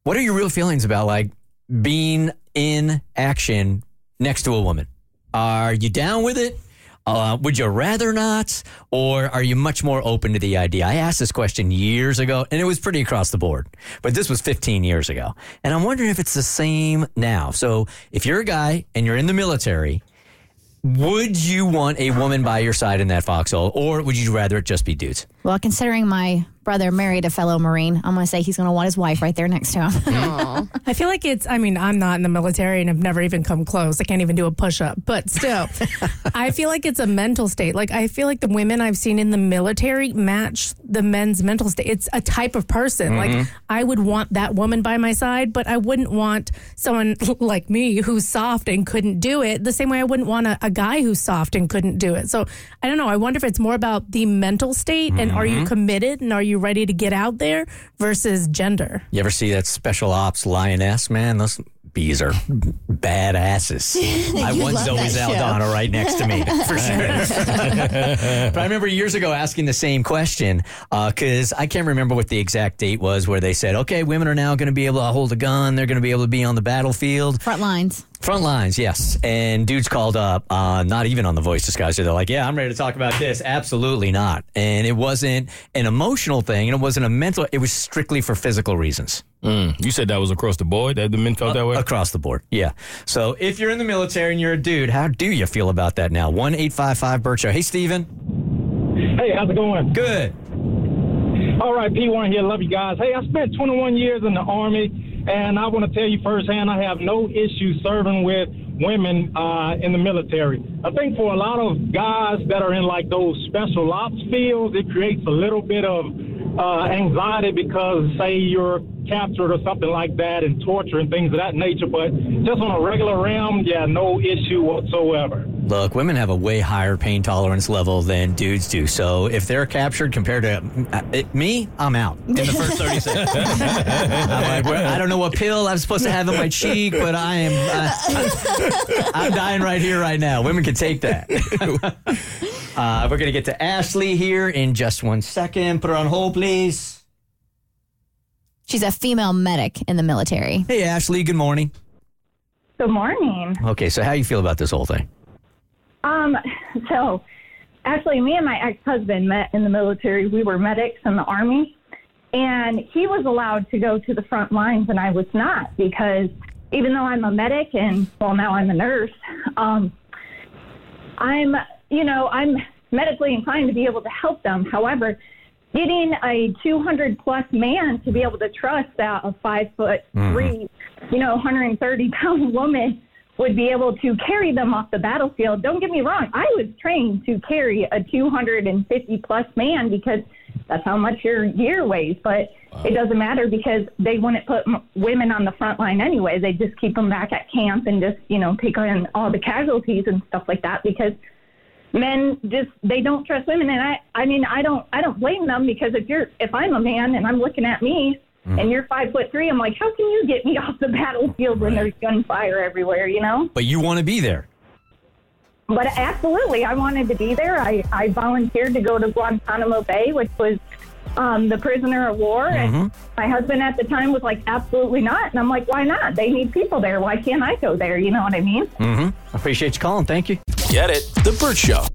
what are your real feelings about like being in action next to a woman? Are you down with it? Uh, would you rather not, or are you much more open to the idea? I asked this question years ago, and it was pretty across the board, but this was 15 years ago. And I'm wondering if it's the same now. So if you're a guy and you're in the military, would you want a woman by your side in that foxhole, or would you rather it just be dudes? Well, considering my brother married a fellow Marine, I'm going to say he's going to want his wife right there next to him. I feel like it's, I mean, I'm not in the military and I've never even come close. I can't even do a push up, but still, I feel like it's a mental state. Like, I feel like the women I've seen in the military match the men's mental state. It's a type of person. Like, Mhm. I would want that woman by my side, but I wouldn't want someone like me who's soft and couldn't do it the same way I wouldn't want a, a guy who's soft and couldn't do it. So I don't know. I wonder if it's more about the mental state and are you Mhm. committed and are you ready to get out there versus gender. You ever see that special ops lioness, man? Those bees are badasses. I You want love Zoe that show. Saldana right next to me, for sure. but I remember years ago asking the same question uh, because I can't remember what the exact date was where they said, okay, women are now going to be able to hold a gun. They're going to be able to be on the battlefield. Front lines. Front lines, yes. And dudes called up, uh, not even on the voice disguiser. They're like, yeah, I'm ready to talk about this. Absolutely not. And it wasn't an emotional thing, and it wasn't a mental, it was strictly for physical reasons. Mm, you said that was across the board, that the men felt that way? Across the board, yeah. So if you're in the military and you're a dude, how do you feel about that now? 1 855 Bert Show. Hey, Steven. Hey, how's it going? Good. All right, P1 here. Love you guys. Hey, I spent 21 years in the Army, and I want to tell you firsthand, I have no issue serving with women uh, in the military. I think for a lot of guys that are in like those special ops fields, it creates a little bit of uh, anxiety because, say, you're captured or something like that, and torture and things of that nature. But just on a regular realm, yeah, no issue whatsoever. Look, women have a way higher pain tolerance level than dudes do. So if they're captured compared to uh, it- me, I'm out in the first 30 seconds. I'm like, well, I don't know what pill I'm supposed to have in my cheek, but I am uh, I'm dying right here, right now. Women can take that. uh, we're gonna get to Ashley here in just one second. Put her on hold, please. She's a female medic in the military. Hey, Ashley. Good morning. Good morning. Okay, so how do you feel about this whole thing? Um, so actually, me and my ex husband met in the military. We were medics in the Army, and he was allowed to go to the front lines, and I was not because even though I'm a medic and, well, now I'm a nurse, um, I'm, you know, I'm medically inclined to be able to help them. However, getting a 200 plus man to be able to trust that a five foot Mhm. three, you know, 130 pound woman would be able to carry them off the battlefield. Don't get me wrong. I was trained to carry a 250 plus man because that's how much your gear weighs. But it doesn't matter because they wouldn't put m- women on the front line anyway. They just keep them back at camp and just, you know, take on all the casualties and stuff like that because men just they don't trust women and I I mean I don't I don't blame them because if you're if I'm a man and I'm looking at me mm-hmm. and you're five foot three, I'm like, how can you get me off the battlefield when there's gunfire everywhere, you know? But you want to be there. but absolutely, I wanted to be there. I, I volunteered to go to Guantanamo Bay, which was um, the prisoner of war. And my husband at the time was like, absolutely not. And I'm like, why not? They need people there. Why can't I go there? You know what I mean? Mm-hmm. Appreciate you calling. Thank you. Get it? The Bert Show.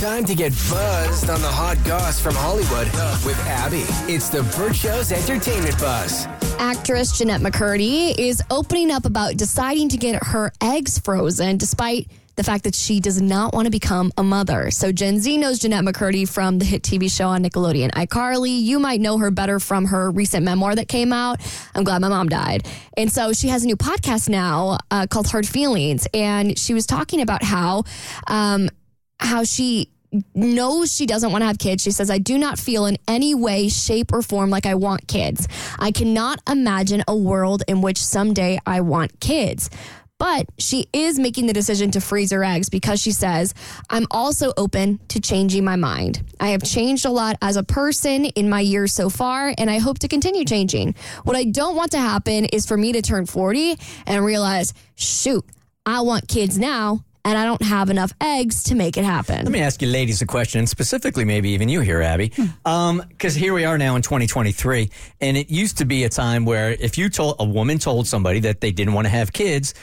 Time to get buzzed on the hot goss from Hollywood with Abby. It's the Bert Show's entertainment buzz. Actress Jennette McCurdy is opening up about deciding to get her eggs frozen despite the fact that she does not want to become a mother. So Gen Z knows Jennette McCurdy from the hit TV show on Nickelodeon, iCarly. You might know her better from her recent memoir that came out. I'm glad my mom died. And so she has a new podcast now uh, called Hard Feelings, and she was talking about how um, how she knows she doesn't want to have kids. She says, I do not feel in any way, shape, or form like I want kids. I cannot imagine a world in which someday I want kids. But she is making the decision to freeze her eggs because she says, I'm also open to changing my mind. I have changed a lot as a person in my years so far, and I hope to continue changing. What I don't want to happen is for me to turn 40 and realize, shoot, I want kids now, and I don't have enough eggs to make it happen. Let me ask you ladies a question, specifically maybe even you here, Abby. Hmm. Um, because here we are now in 2023, and it used to be a time where if you told a woman told somebody that they didn't want to have kids,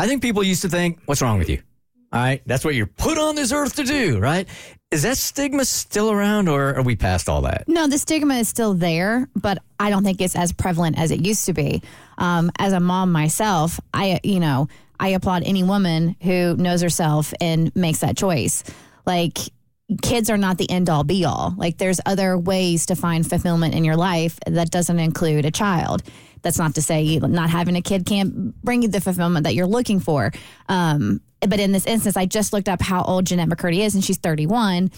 I think people used to think, "What's wrong with you?" All right, that's what you're put on this earth to do, right? Is that stigma still around, or are we past all that? No, the stigma is still there, but I don't think it's as prevalent as it used to be. Um, as a mom myself, I, you know, I applaud any woman who knows herself and makes that choice. Like, kids are not the end all be all. Like, there's other ways to find fulfillment in your life that doesn't include a child. That's not to say not having a kid can't bring you the fulfillment that you're looking for. Um, but in this instance, I just looked up how old Jennette McCurdy is, and she's 31.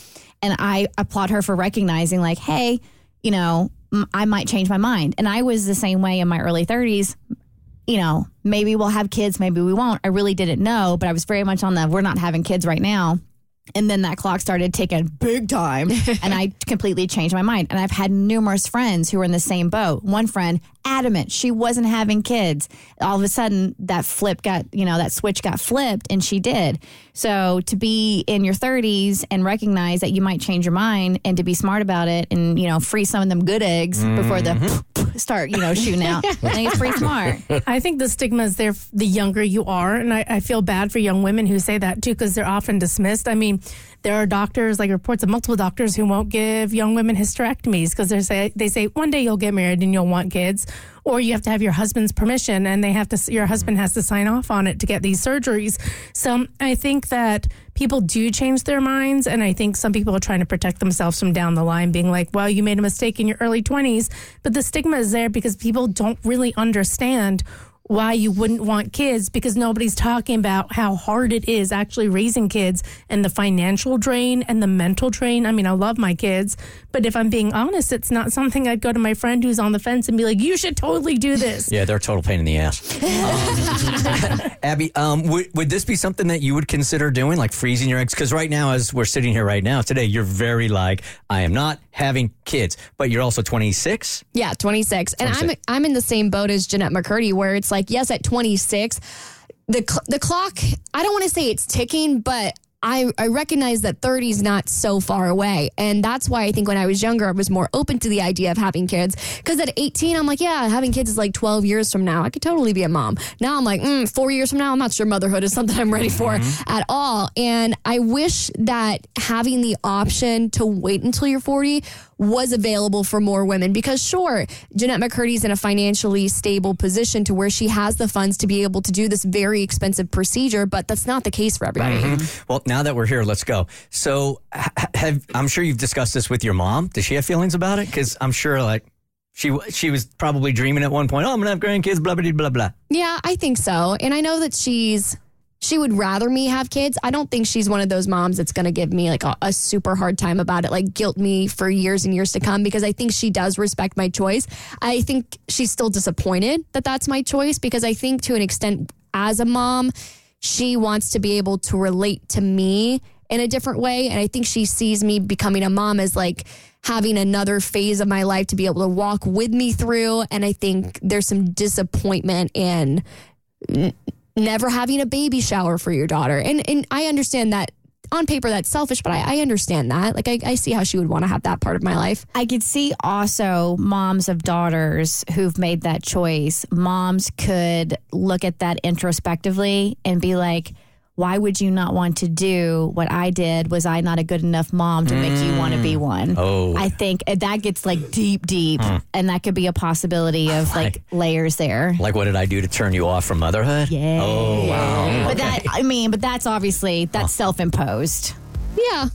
And I applaud her for recognizing, like, hey, you know, I might change my mind. And I was the same way in my early 30s. You know, maybe we'll have kids, maybe we won't. I really didn't know, but I was very much on the we're not having kids right now. And then that clock started ticking big time, and I completely changed my mind. And I've had numerous friends who were in the same boat. One friend, adamant, she wasn't having kids. All of a sudden, that flip got, you know, that switch got flipped, and she did. So to be in your 30s and recognize that you might change your mind and to be smart about it and, you know, free some of them good eggs before the mm-hmm. Start, you know, shooting out, I think it's pretty smart. I think the stigma is there the younger you are. And I, I feel bad for young women who say that too, because they're often dismissed. I mean, there are doctors, like reports of multiple doctors who won't give young women hysterectomies because they say, they say one day you'll get married and you'll want kids. Or you have to have your husband's permission and they have to, your husband has to sign off on it to get these surgeries. So I think that people do change their minds. And I think some people are trying to protect themselves from down the line being like, well, you made a mistake in your early 20s. But the stigma is there because people don't really understand why you wouldn't want kids because nobody's talking about how hard it is actually raising kids and the financial drain and the mental drain. I mean, I love my kids, but if I'm being honest, it's not something I'd go to my friend who's on the fence and be like, you should totally do this. Yeah, they're a total pain in the ass. Um, Abby, um, would, would this be something that you would consider doing, like freezing your eggs? Because right now, as we're sitting here right now today, you're very like, I am not having kids, but you're also 26. Yeah, 26. And I'm I'm in the same boat as Jennette McCurdy where it's like, yes, at 26, the cl- the clock, I don't want to say it's ticking, but I, I recognize that 30 is not so far away. And that's why I think when I was younger, I was more open to the idea of having kids. Because at 18, I'm like, yeah, having kids is like 12 years from now. I could totally be a mom. Now I'm like, mm, four years from now, I'm not sure motherhood is something I'm ready for at all. And I wish that having the option to wait until you're 40 was available for more women because sure, Jennette McCurdy's in a financially stable position to where she has the funds to be able to do this very expensive procedure, but that's not the case for everybody. Mhm. Well, now that we're here, let's go. So, have I'm sure you've discussed this with your mom. Does she have feelings about it? Because I'm sure, like, she she was probably dreaming at one point. Oh, I'm gonna have grandkids. Blah blah blah blah. Yeah, I think so. And I know that she's she would rather me have kids. I don't think she's one of those moms that's going to give me like a, a super hard time about it, like guilt me for years and years to come because I think she does respect my choice. I think she's still disappointed that that's my choice because I think to an extent as a mom, she wants to be able to relate to me in a different way and I think she sees me becoming a mom as like having another phase of my life to be able to walk with me through and I think there's some disappointment in never having a baby shower for your daughter. And and I understand that on paper that's selfish, but I, I understand that. Like I, I see how she would want to have that part of my life. I could see also moms of daughters who've made that choice. Moms could look at that introspectively and be like, why would you not want to do what I did? Was I not a good enough mom to make you want to be one? Oh. I think that gets like deep, deep, Hmm. and that could be a possibility of like layers there. Like, what did I do to turn you off from motherhood? Yeah. Oh, wow. But that, I mean, but that's obviously that's self-imposed. Yeah.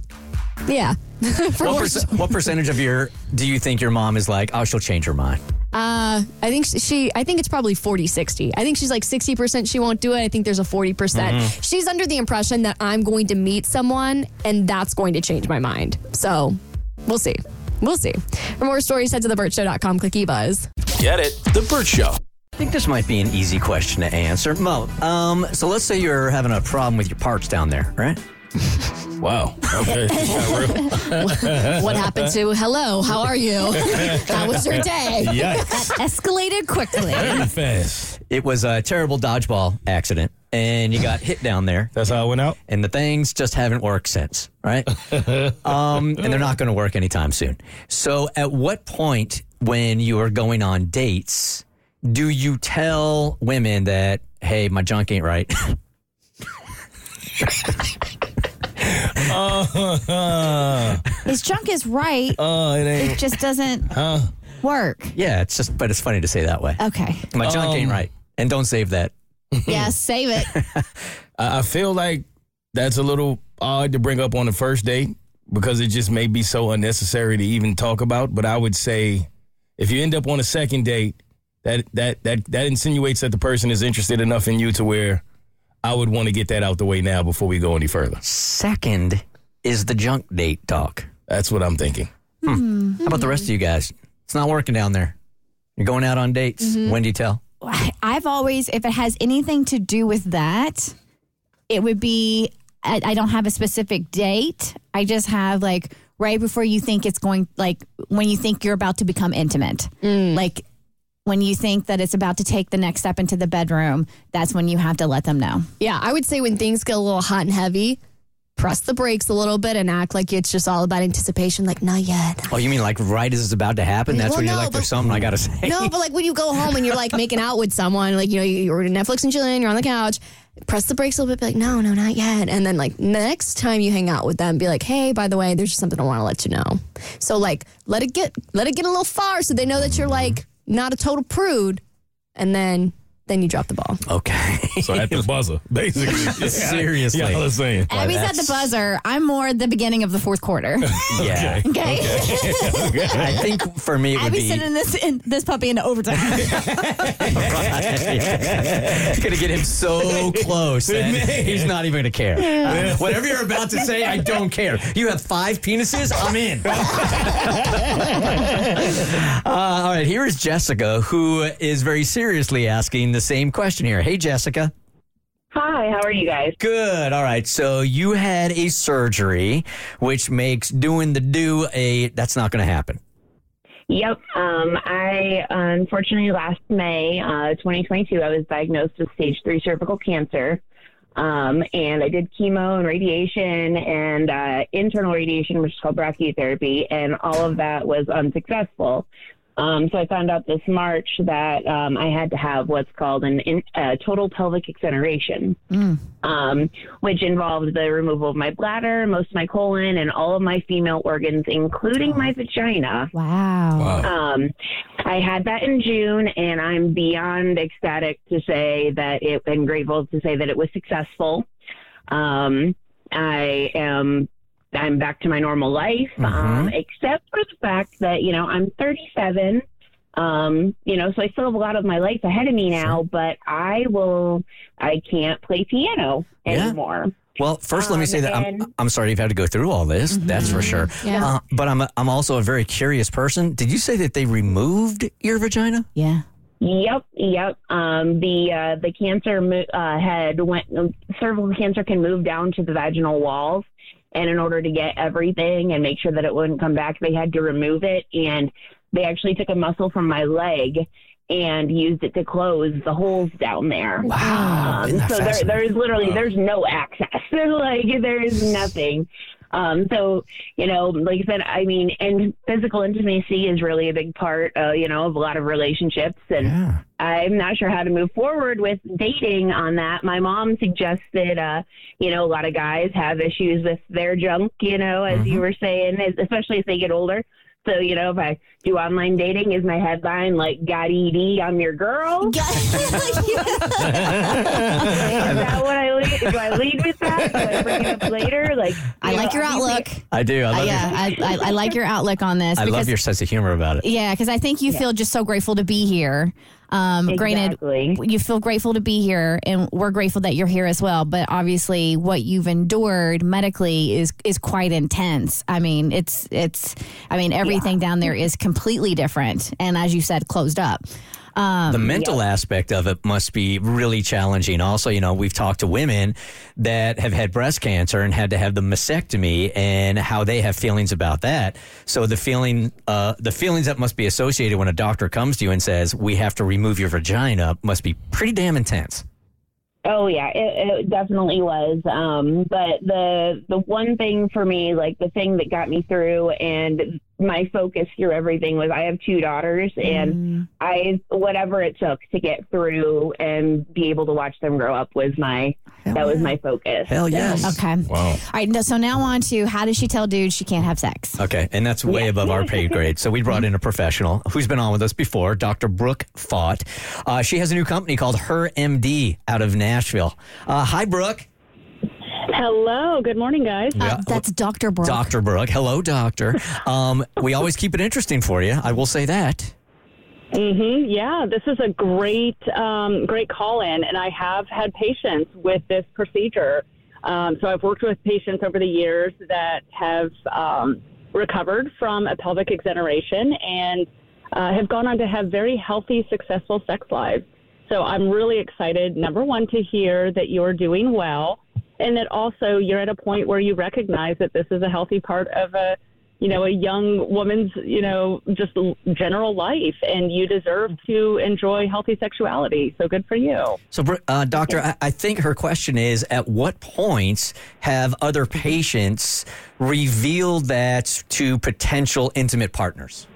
Yeah. what, perc- what percentage of your do you think your mom is like, oh, she'll change her mind? Uh, I think she, I think it's probably 40 60. I think she's like 60% she won't do it. I think there's a 40%. percent Mhm. She's under the impression that I'm going to meet someone and that's going to change my mind. So we'll see. We'll see. For more stories, head to thebertshow.com. Click eBuzz. Get it? The Bert Show. I think this might be an easy question to answer. Mo, um, so let's say you're having a problem with your parts down there, right? Wow. Okay. what happened to hello? How are you? How was your day? Yikes. That escalated quickly. fast. It was a terrible dodgeball accident, and you got hit down there. That's how it went out. And the things just haven't worked since, right? um, and they're not going to work anytime soon. So, at what point when you are going on dates do you tell women that, hey, my junk ain't right? Uh, His junk is right. Oh, it ain't. It just doesn't Huh? work. Yeah, it's just, but it's funny to say that way. Okay. My junk ain't Um, right. And don't save that. Yeah, save it. I I feel like that's a little odd to bring up on the first date because it just may be so unnecessary to even talk about. But I would say if you end up on a second date, that that that that insinuates that the person is interested enough in you to where I would want to get that out the way now before we go any further. Second is the junk date talk. That's what I'm thinking. Hmm. How about the rest of you guys? It's not working down there. You're going out on dates. Mhm. When do you tell? I- I've always, if it has anything to do with that, it would be. I, I don't have a specific date. I just have like right before you think it's going, like when you think you're about to become intimate, like when you think that it's about to take the next step into the bedroom. That's when you have to let them know. Yeah, I would say when things get a little hot and heavy, press the brakes a little bit and act like it's just all about anticipation. Like, not yet. Oh, you mean like right as it's about to happen? That's Well, when you're no, like, there's but- something I got to say. No, but like when you go home and you're like making out with someone, like you know you're Netflix and chilling, you're on the couch, press the brakes a little bit, be like, no, no, not yet, and then like next time you hang out with them, be like, hey, by the way, there's just something I want to let you know. So like let it get let it get a little far so they know that you're like not a total prude, and then then you drop the ball. Okay. So at the buzzer, basically. Seriously. Y'all are saying. Abby's at the buzzer. I'm more at the beginning of the fourth quarter. Yeah. Okay. I think for me it would Abby's be sending this in, this puppy into overtime. It's gonna get him so close that he's not even gonna care. Uh, whatever you're about to say, I don't care. You have five penises, I'm in. uh, all right, here is Jessica, who is very seriously asking the same question here. Hey, Jessica. Hi, how are you guys? Good. All right. So you had a surgery, which makes doing the do a that's not going to happen. Yep. Um, I unfortunately last May, uh, 2022, I was diagnosed with stage three cervical cancer. Um, and I did chemo and radiation and uh, internal radiation, which is called brachytherapy, and all of that was unsuccessful. Um, so I found out this March that um, I had to have what's called an in, uh, total pelvic exenteration, um, which involved the removal of my bladder, most of my colon, and all of my female organs, including my vagina. Wow. Um, I had that in June, and I'm beyond ecstatic to say that it, and grateful to say that it was successful. Um, I am. I'm back to my normal life, um, except for the fact that you know I'm 37. Um, you know, so I still have a lot of my life ahead of me now, but I will. I can't play piano Yeah. anymore. Well, first, let me Um, say that I'm, I'm sorry you've had to go through all this. That's for sure. Yeah. Uh, but I'm a, I'm also a very curious person. Did you say that they removed your vagina? Yeah. Yep, yep. Um, the uh, the cancer mo- uh, had went cervical cancer can move down to the vaginal walls, and in order to get everything and make sure that it wouldn't come back, they had to remove it, and they actually took a muscle from my leg and used it to close the holes down there. Wow. Um, so there, there's literally there's no access. like there is nothing. Um, so you know, like I said, I mean, and physical intimacy is really a big part, uh, you know, of a lot of relationships, and I'm not sure how to move forward with dating on that. My mom suggested, uh, you know, a lot of guys have issues with their junk, you know, as you were saying, especially as they get older. So, you know, if I do online dating, is my headline like, got ED, I'm your girl? Is that what I lead? Do I lead with that? Do I bring it up later? Like, I you like your outlook. I do. I Uh, yeah, your, I, I, I like your outlook on this. I because, love your sense of humor about it. Yeah, because I think you feel just so grateful to be here. Um, Granted, you feel grateful to be here, and we're grateful that you're here as well. But obviously, what you've endured medically is is quite intense. I mean, it's it's. I mean, everything down there is completely different, and as you said, closed up. Um, the mental aspect of it must be really challenging. Also, you know, we've talked to women that have had breast cancer and had to have the mastectomy and how they have feelings about that. So the feeling, uh, the feelings that must be associated when a doctor comes to you and says, we have to remove your vagina must be pretty damn intense. Oh yeah, it, it definitely was. Um, but the the one thing for me, like the thing that got me through, and my focus through everything was I have two daughters, and I whatever it took to get through and be able to watch them grow up was my that was my focus. Hell yes. Okay. Wow. All right. no- So now on to how does she tell dudes she can't have sex? Okay, and that's way above our pay grade. So we brought in a professional who's been on with us before, Dr. Brooke Faught. Uh, she has a new company called Her MD out of Nashville. Uh, hi, Brooke. Hello. Good morning, guys. Yeah. That's Dr. Brooke. Dr. Brooke. Hello, doctor. Um, we always keep it interesting for you. I will say that. hmm Yeah, this is a great, um, great call in, and I have had patients with this procedure. Um, so I've worked with patients over the years that have um, recovered from a pelvic exenteration and uh, have gone on to have very healthy, successful sex lives. So I'm really excited, number one, to hear that you're doing well, and that also you're at a point where you recognize that this is a healthy part of a you know, a young woman's, you know, just general life, and you deserve to enjoy healthy sexuality. So good for you. So, uh, doctor, I, I think her question is at what points have other patients revealed that to potential intimate partners?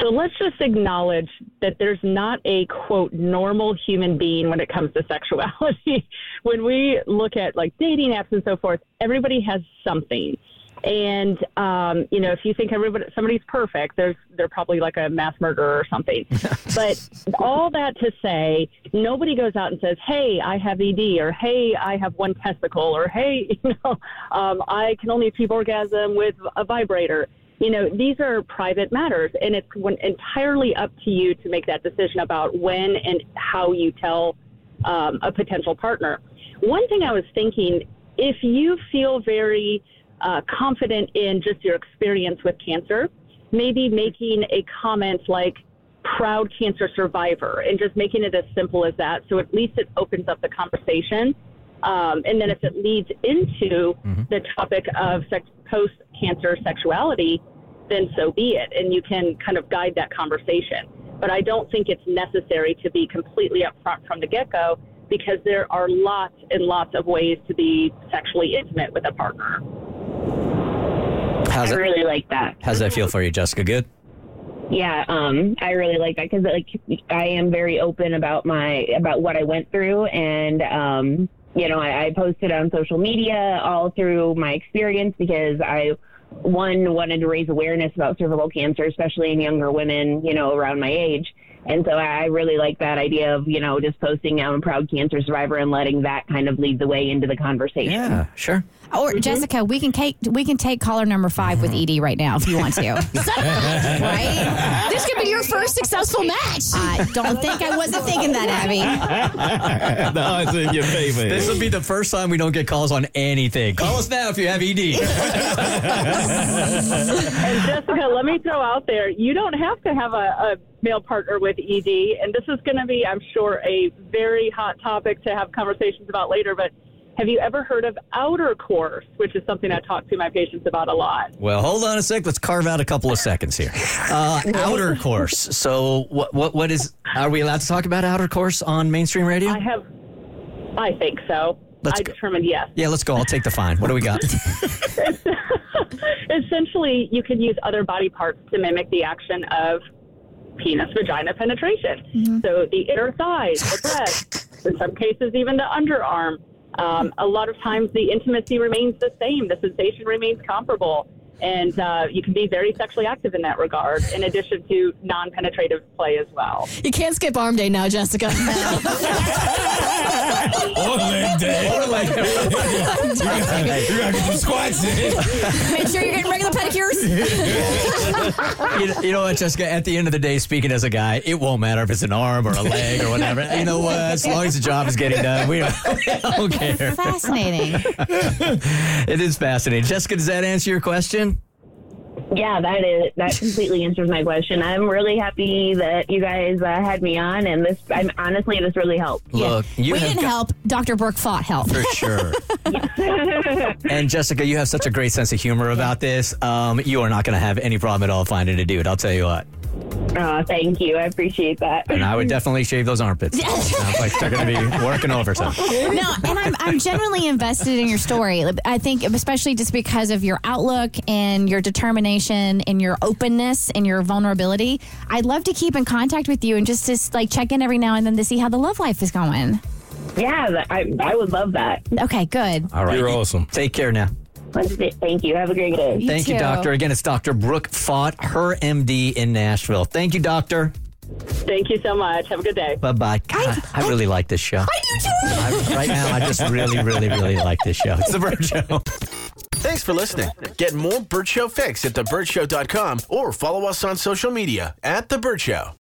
So let's just acknowledge that there's not a quote normal human being when it comes to sexuality. when we look at like dating apps and so forth, everybody has something. And um, you know, if you think everybody somebody's perfect, there's they're probably like a mass murderer or something. but all that to say, nobody goes out and says, "Hey, I have ED," or "Hey, I have one testicle," or "Hey, you know, um, I can only achieve orgasm with a vibrator." You know, these are private matters, and it's entirely up to you to make that decision about when and how you tell um, a potential partner. One thing I was thinking, if you feel very uh, confident in just your experience with cancer, maybe making a comment like proud cancer survivor and just making it as simple as that. So at least it opens up the conversation. Um, and then if it leads into the topic of sex, post cancer sexuality, then so be it. And you can kind of guide that conversation. But I don't think it's necessary to be completely upfront from the get go because there are lots and lots of ways to be sexually intimate with a partner. How's I that, really like that. how's that feel for you, Jessica? Good? Yeah, um, I really like that because like I am very open about my about what I went through, and um, you know I, I posted on social media all through my experience because I one wanted to raise awareness about cervical cancer, especially in younger women, you know, around my age. And so I really like that idea of you know just posting I'm a proud cancer survivor and letting that kind of lead the way into the conversation. Yeah, sure. Or mm-hmm. Jessica, we can take we can take caller number five with Edie right now if you want to. right? This could be your first successful match. I don't think I wasn't thinking that, Abby. the odds in your favor. This will be the first time we don't get calls on anything. Call us now if you have E ED. and Jessica, let me throw out there, you don't have to have a, a male partner with ED, and this is going to be, I'm sure, a very hot topic to have conversations about later. But Have you ever heard of outer course, which is something I talk to my patients about a lot? Well, hold on a sec. Let's carve out a couple of seconds here. Uh, outer course. So, what, what, what is? Are we allowed to talk about outer course on mainstream radio? I have, I think so. Let's I go. determined yes. Yeah, let's go. I'll take the fine. What do we got? Essentially, you can use other body parts to mimic the action of penis vagina penetration. So the inner thighs, the breast, in some cases, even the underarm. Um, a lot of times, the intimacy remains the same, the sensation remains comparable. And uh, you can be very sexually active in that regard, in addition to non penetrative play as well. You can't skip arm day now, Jessica. Or leg day. Or leg day. you gotta get your squats in. Make sure you're getting regular pedicures. you, know, you know what, Jessica? At the end of the day, speaking as a guy, it won't matter if it's an arm or a leg or whatever. You know what? As long as the job is getting done, we don't, we don't care. Fascinating. It is fascinating. Jessica, does that answer your question? Yeah, that is that completely answers my question. I'm really happy that you guys uh, had me on, and this. I'm honestly, this really helped. Look, you we didn't got- help. Dr. Brooke Faught help. For sure. and Jessica, you have such a great sense of humor about this. Um, you are not going to have any problem at all finding a dude. I'll tell you what. Oh, thank you. I appreciate that. And I would definitely shave those armpits. Sounds like they're going to be working overtime. no, and I'm, I'm genuinely invested in your story. I think, especially just because of your outlook and your determination and your openness and your vulnerability. I'd love to keep in contact with you and just to like check in every now and then to see how the love life is going. Yeah, I, I would love that. Okay, good. All right. You're awesome. Take care now. Thank you. Have a great day. Thank you, doctor. Again, it's Dr. Brooke Faught, her MD in Nashville. Thank you, doctor. Thank you so much. Have a good day. Bye bye. God, I, really like this show. I do too. right now, I just really, really, really like this show. It's the Bert Show. Thanks for listening. Get more Bert Show fix at thebertshow.com or follow us on social media at The Bert Show.